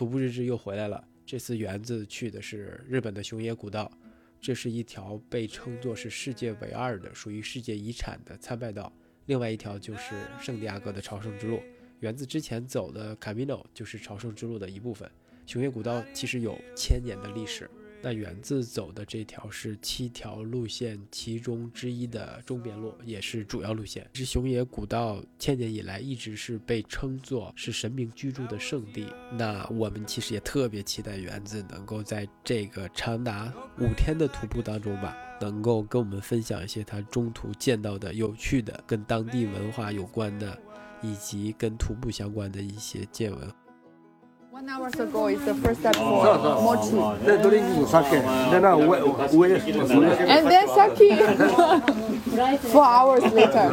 徒步日志又回来了。这次园子去的是日本的熊野古道，这是一条被称作是世界唯二的、属于世界遗产的参拜道。另外一条就是圣地亚哥的朝圣之路。园子之前走的 Camino 就是朝圣之路的一部分。熊野古道其实有千年的历史。那园子走的这条是七条路线其中之一的中边路，也是主要路线。是熊野古道千年以来一直是被称作是神明居住的圣地。那我们其实也特别期待园子能够在这个长达五天的徒步当中吧，能够跟我们分享一些他中途见到的有趣的、跟当地文化有关的，以及跟徒步相关的一些见闻。One hour ago is the first step for mochi. They're drinking sake. Then uh, we, we, And then sake. Four hours later.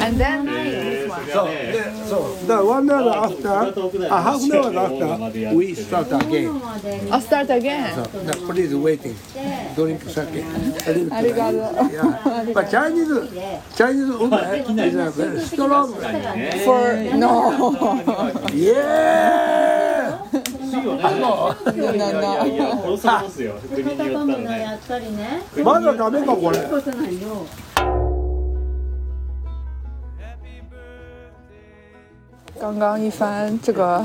And then this one. so, the- so the one hour after, uh, half an hour after, we start again. I'll start again. So the please waiting, drink sake. A little bit. Arigato. Yeah. But Chinese, Chinese woman is a very strong. For no. Yeah. ののそうそうですよ。国によったらね。やっぱりね。まだダメかこれ。ことないよ。刚刚一番这个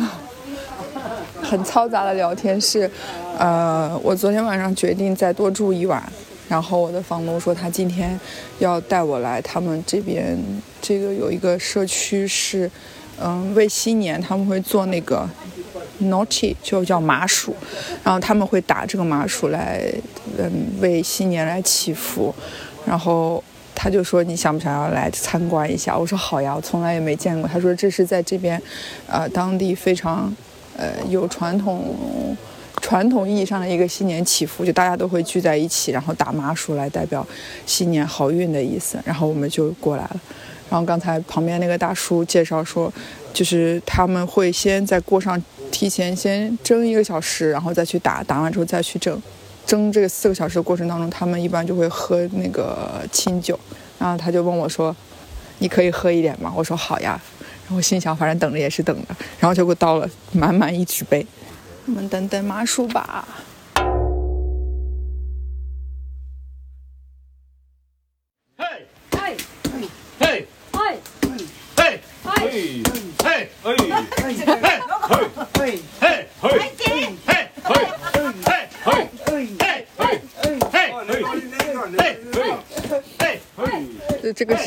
很嘈杂的聊天是，呃，我昨天晚上决定再多住一晚，然后我的房东说他今天要带我来他们这边这个有一个社区是，嗯，为新年他们会做那个 nochi 就叫麻薯，然后他们会打这个麻薯来，嗯，为新年来祈福，然后他就说你想不想要来参观一下？我说好呀，我从来也没见过。他说这是在这边，呃，当地非常，呃，有传统。传统意义上的一个新年祈福，就大家都会聚在一起，然后打麻薯来代表新年好运的意思。然后我们就过来了。然后刚才旁边那个大叔介绍说，就是他们会先在锅上提前先蒸一个小时，然后再去打，打完之后再去蒸。蒸这四个小时的过程当中，他们一般就会喝那个清酒。然后他就问我说：“你可以喝一点吗？”我说：“好呀。”然后心想，反正等着也是等着，然后就给我倒了满满一纸杯。我们等等麻薯吧。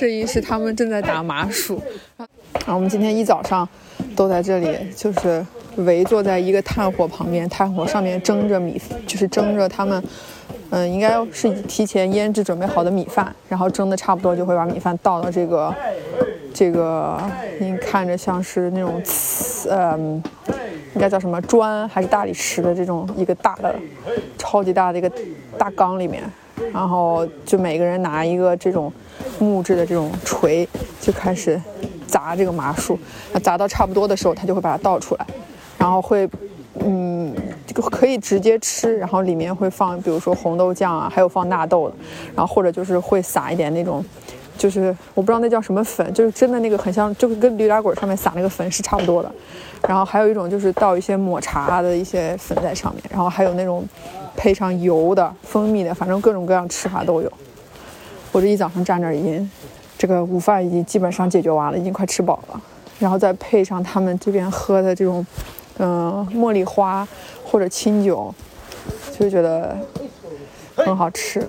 这一是他们正在打麻薯。然后我们今天一早上都在这里，就是围坐在一个炭火旁边，炭火上面蒸着米，就是蒸着他们，嗯，应该是提前腌制准备好的米饭，然后蒸的差不多就会把米饭倒到这个，这个，你看着像是那种，嗯，应该叫什么砖还是大理石的这种一个大的、超级大的一个大缸里面，然后就每个人拿一个这种木质的这种锤，就开始砸这个麻薯，砸到差不多的时候，他就会把它倒出来。然后会，嗯，就可以直接吃，然后里面会放，比如说红豆酱啊，还有放纳豆的，然后或者就是会撒一点那种，就是我不知道那叫什么粉，就是真的那个很像，就跟驴打滚上面撒那个粉是差不多的。然后还有一种就是倒一些抹茶的一些粉在上面，然后还有那种配上油的、蜂蜜的，反正各种各样吃法都有。我这一早上站这儿已经，这个午饭已经基本上解决完了，已经快吃饱了，然后再配上他们这边喝的这种。嗯，茉莉花或者清酒，就觉得很好吃。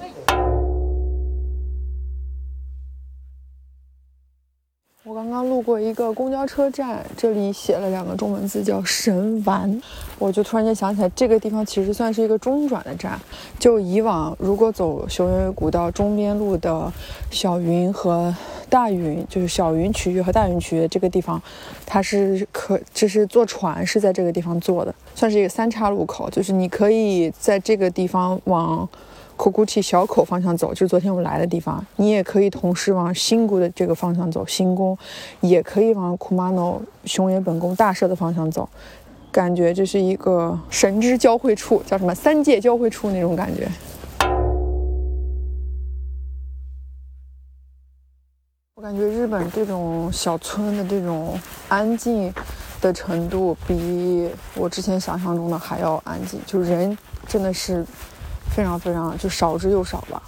刚刚路过一个公交车站，这里写了两个中文字，叫神丸。我就突然间想起来，这个地方其实算是一个中转的站。就以往如果走熊野古道中边路的小云和大云，就是小云区域和大云区域这个地方，它是可就是坐船是在这个地方坐的，算是一个三岔路口，就是你可以在这个地方往。库古奇小口方向走，就是昨天我们来的地方。你也可以同时往新宫的这个方向走，新宫，也可以往库马诺熊野本宫大社的方向走。感觉这是一个神之交汇处，叫什么三界交汇处那种感觉。我感觉日本这种小村的这种安静，的程度比我之前想象中的还要安静，就人真的是非常非常就少之又少吧。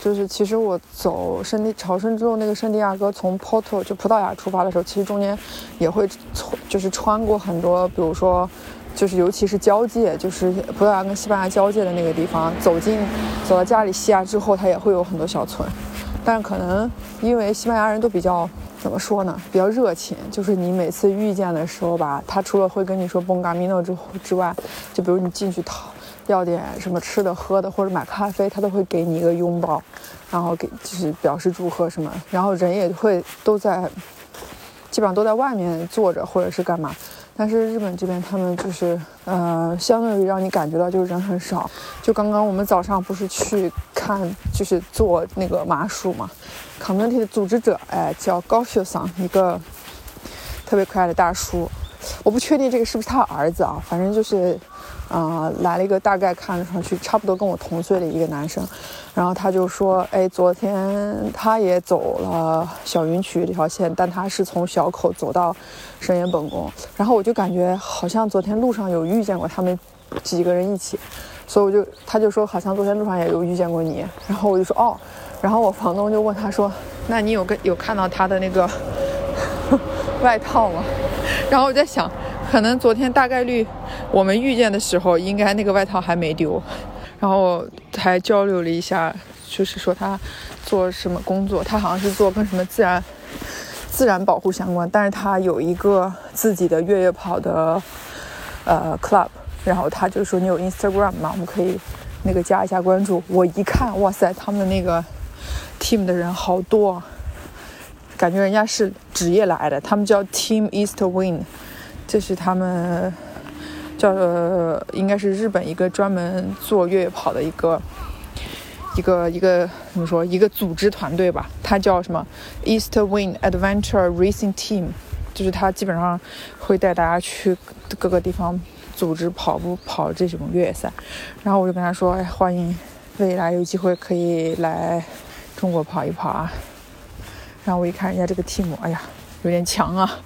就是其实我走圣地朝圣之后，那个圣地亚哥从 Porto 就葡萄牙出发的时候，其实中间也会从就是穿过很多，比如说就是尤其是交界，就是葡萄牙跟西班牙交界的那个地方，走进走到加里西亚之后，它也会有很多小村，但是可能因为西班牙人都比较。怎么说呢？比较热情，就是你每次遇见的时候吧，他除了会跟你说 “bon gamino” 之之外，就比如你进去讨要点什么吃的喝的，或者买咖啡，他都会给你一个拥抱，然后给就是表示祝贺什么，然后人也会都在，基本上都在外面坐着或者是干嘛。但是日本这边他们就是，呃，相对于让你感觉到就是人很少。就刚刚我们早上不是去看，就是做那个麻薯嘛，community 的组织者，哎，叫高秀桑，一个特别可爱的大叔。我不确定这个是不是他儿子啊，反正就是。啊，来了一个大概看上去差不多跟我同岁的一个男生，然后他就说：“哎，昨天他也走了小云曲这条线，但他是从小口走到深岩本宫。”然后我就感觉好像昨天路上有遇见过他们几个人一起，所以我就他就说好像昨天路上也有遇见过你。然后我就说哦，然后我房东就问他说：“那你有跟有看到他的那个外套吗？” 然后我在想。可能昨天大概率我们遇见的时候，应该那个外套还没丢，然后还交流了一下，就是说他做什么工作，他好像是做跟什么自然自然保护相关，但是他有一个自己的越野跑的呃 club，然后他就说你有 Instagram 吗？我们可以那个加一下关注。我一看，哇塞，他们的那个 team 的人好多，感觉人家是职业来的，他们叫 Team East Wind。这是他们叫呃，应该是日本一个专门做越野跑的一个一个一个怎么说一个组织团队吧？它叫什么 East Wind Adventure Racing Team，就是他基本上会带大家去各个地方组织跑步跑这种越野赛。然后我就跟他说：“哎，欢迎未来有机会可以来中国跑一跑啊！”然后我一看人家这个 team，哎呀，有点强啊。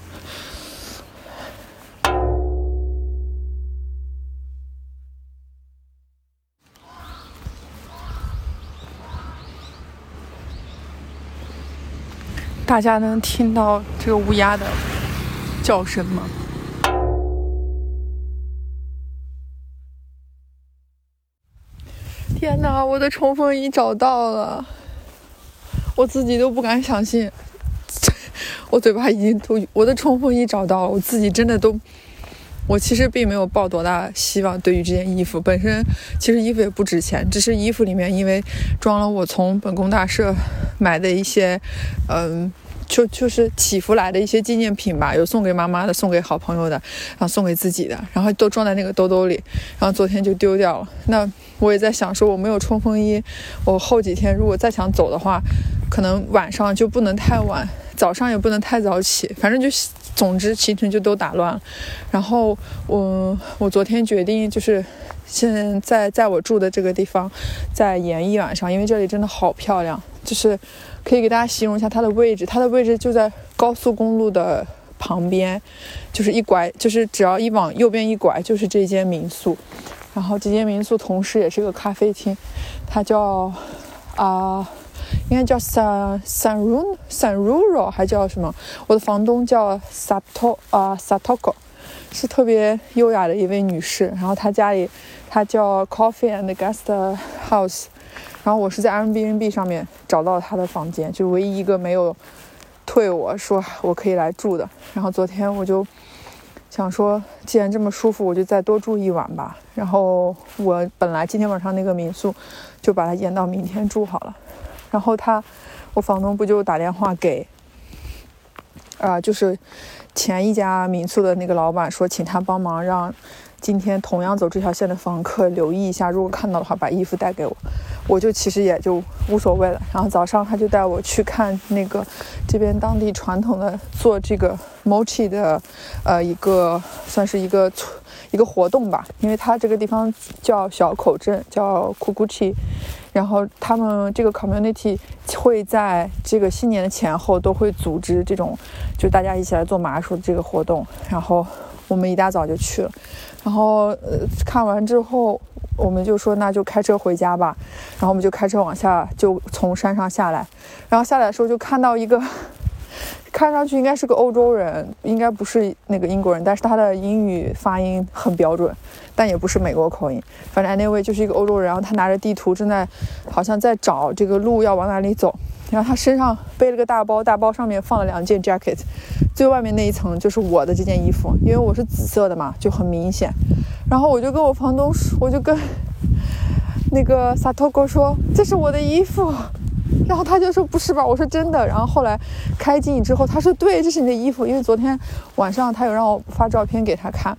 大家能听到这个乌鸦的叫声吗？天哪，我的冲锋衣找到了！我自己都不敢相信，我嘴巴已经都……我的冲锋衣找到了，我自己真的都……我其实并没有抱多大希望，对于这件衣服本身，其实衣服也不值钱，只是衣服里面因为装了我从本宫大社买的一些，嗯，就就是祈福来的一些纪念品吧，有送给妈妈的，送给好朋友的，然后送给自己的，然后都装在那个兜兜里，然后昨天就丢掉了。那我也在想，说我没有冲锋衣，我后几天如果再想走的话，可能晚上就不能太晚，早上也不能太早起，反正就。总之行程就都打乱了，然后我我昨天决定就是现在在我住的这个地方再延一晚上，因为这里真的好漂亮，就是可以给大家形容一下它的位置，它的位置就在高速公路的旁边，就是一拐就是只要一往右边一拐就是这间民宿，然后这间民宿同时也是个咖啡厅，它叫啊。应该叫 San Sanru Sanruro 还叫什么？我的房东叫 Sato 啊 Satoko，是特别优雅的一位女士。然后她家里，她叫 Coffee and Guest House。然后我是在 Airbnb 上面找到她的房间，就唯一一个没有退我说我可以来住的。然后昨天我就想说，既然这么舒服，我就再多住一晚吧。然后我本来今天晚上那个民宿就把它延到明天住好了。然后他，我房东不就打电话给，啊，就是前一家民宿的那个老板说，请他帮忙让今天同样走这条线的房客留意一下，如果看到的话，把衣服带给我。我就其实也就无所谓了。然后早上他就带我去看那个这边当地传统的做这个 mochi 的，呃，一个算是一个一个活动吧，因为他这个地方叫小口镇，叫 Kukuchi。然后他们这个 community 会在这个新年的前后都会组织这种，就大家一起来做麻薯的这个活动。然后我们一大早就去了，然后呃看完之后，我们就说那就开车回家吧。然后我们就开车往下，就从山上下来。然后下来的时候就看到一个。看上去应该是个欧洲人，应该不是那个英国人，但是他的英语发音很标准，但也不是美国口音。反正 anyway 就是一个欧洲人，然后他拿着地图正在，好像在找这个路要往哪里走。然后他身上背了个大包，大包上面放了两件 jacket，最外面那一层就是我的这件衣服，因为我是紫色的嘛，就很明显。然后我就跟我房东说，我就跟那个萨托哥说，这是我的衣服。然后他就说不是吧？我说真的。然后后来开进之后，他说对，这是你的衣服，因为昨天晚上他有让我发照片给他看。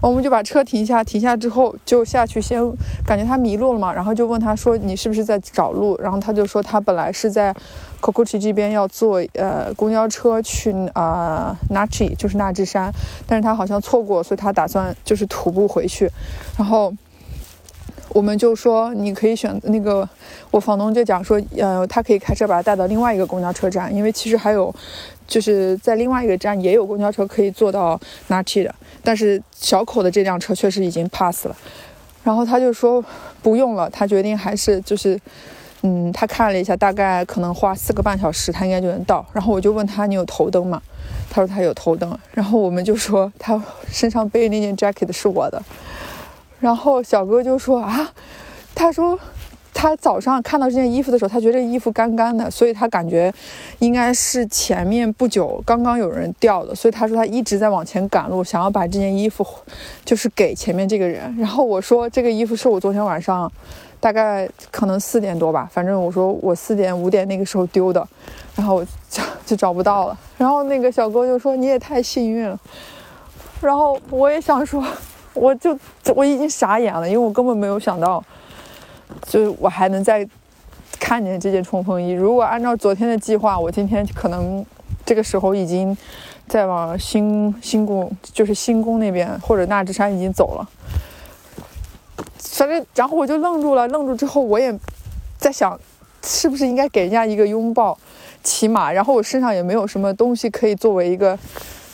我们就把车停下，停下之后就下去先感觉他迷路了嘛，然后就问他说你是不是在找路？然后他就说他本来是在 c o c o c h i 这边要坐呃公交车去啊 Nachi，就是纳智山，但是他好像错过，所以他打算就是徒步回去。然后。我们就说你可以选那个，我房东就讲说，呃，他可以开车把他带到另外一个公交车站，因为其实还有，就是在另外一个站也有公交车可以坐到 Nachi 的，但是小口的这辆车确实已经 pass 了。然后他就说不用了，他决定还是就是，嗯，他看了一下，大概可能花四个半小时，他应该就能到。然后我就问他你有头灯吗？他说他有头灯。然后我们就说他身上背那件 jacket 是我的。然后小哥就说啊，他说他早上看到这件衣服的时候，他觉得衣服干干的，所以他感觉应该是前面不久刚刚有人掉的，所以他说他一直在往前赶路，想要把这件衣服就是给前面这个人。然后我说这个衣服是我昨天晚上大概可能四点多吧，反正我说我四点五点那个时候丢的，然后就就找不到了。然后那个小哥就说你也太幸运了。然后我也想说。我就我已经傻眼了，因为我根本没有想到，就是我还能再看见这件冲锋衣。如果按照昨天的计划，我今天可能这个时候已经在往新新宫，就是新宫那边或者纳智山已经走了。反正，然后我就愣住了，愣住之后，我也在想，是不是应该给人家一个拥抱，起码，然后我身上也没有什么东西可以作为一个。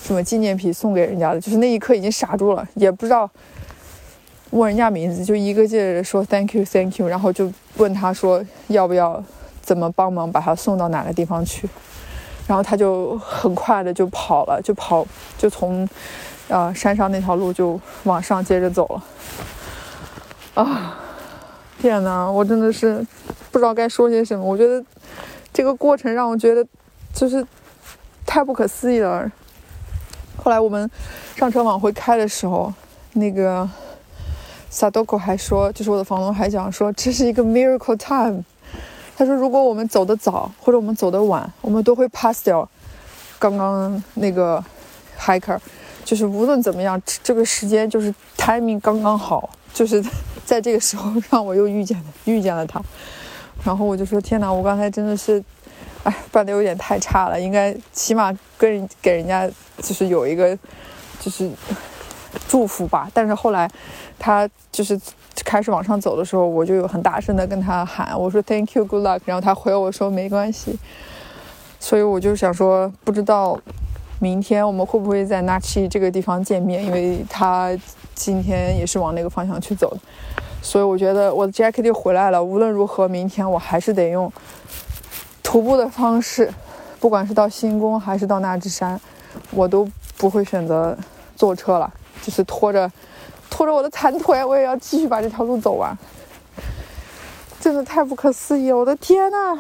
什么纪念品送给人家的？就是那一刻已经傻住了，也不知道问人家名字，就一个劲儿说 thank you thank you，然后就问他说要不要怎么帮忙把他送到哪个地方去，然后他就很快的就跑了，就跑就从呃山上那条路就往上接着走了。啊，天哪，我真的是不知道该说些什么。我觉得这个过程让我觉得就是太不可思议了。后来我们上车往回开的时候，那个 Sadoko 还说，就是我的房东还讲说，这是一个 miracle time。他说，如果我们走的早或者我们走的晚，我们都会 pass 掉刚刚那个 hiker。就是无论怎么样，这个时间就是 timing 刚刚好，就是在这个时候让我又遇见了遇见了他。然后我就说，天哪，我刚才真的是。办的有点太差了，应该起码跟给人家就是有一个就是祝福吧。但是后来他就是开始往上走的时候，我就有很大声的跟他喊，我说 Thank you, good luck。然后他回我说没关系。所以我就想说，不知道明天我们会不会在 Nachi 这个地方见面，因为他今天也是往那个方向去走。所以我觉得我的 jacket 就回来了。无论如何，明天我还是得用。徒步的方式，不管是到新宫还是到那智山，我都不会选择坐车了，就是拖着拖着我的残腿，我也要继续把这条路走完。真的太不可思议了，我的天呐！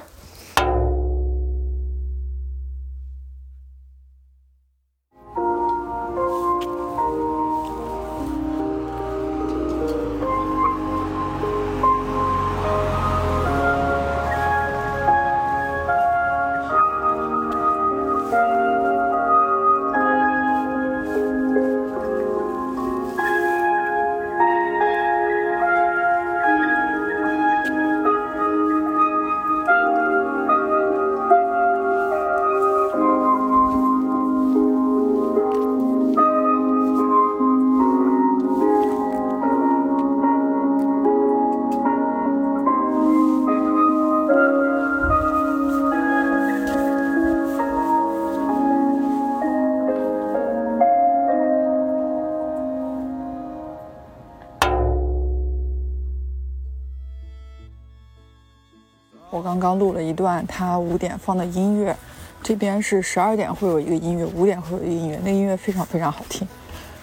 录了一段他五点放的音乐，这边是十二点会有一个音乐，五点会有一个音乐，那音乐非常非常好听，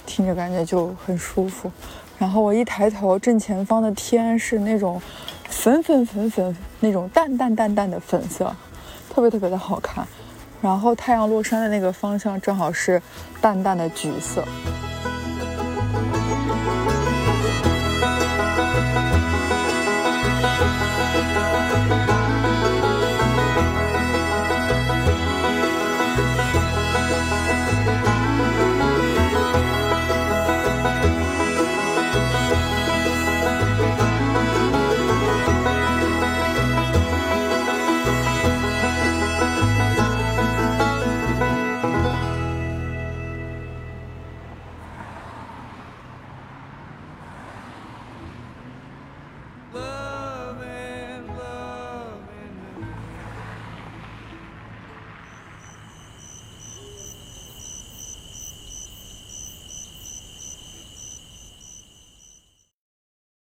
听着感觉就很舒服。然后我一抬头，正前方的天是那种粉粉粉粉那种淡淡淡淡的粉色，特别特别的好看。然后太阳落山的那个方向正好是淡淡的橘色。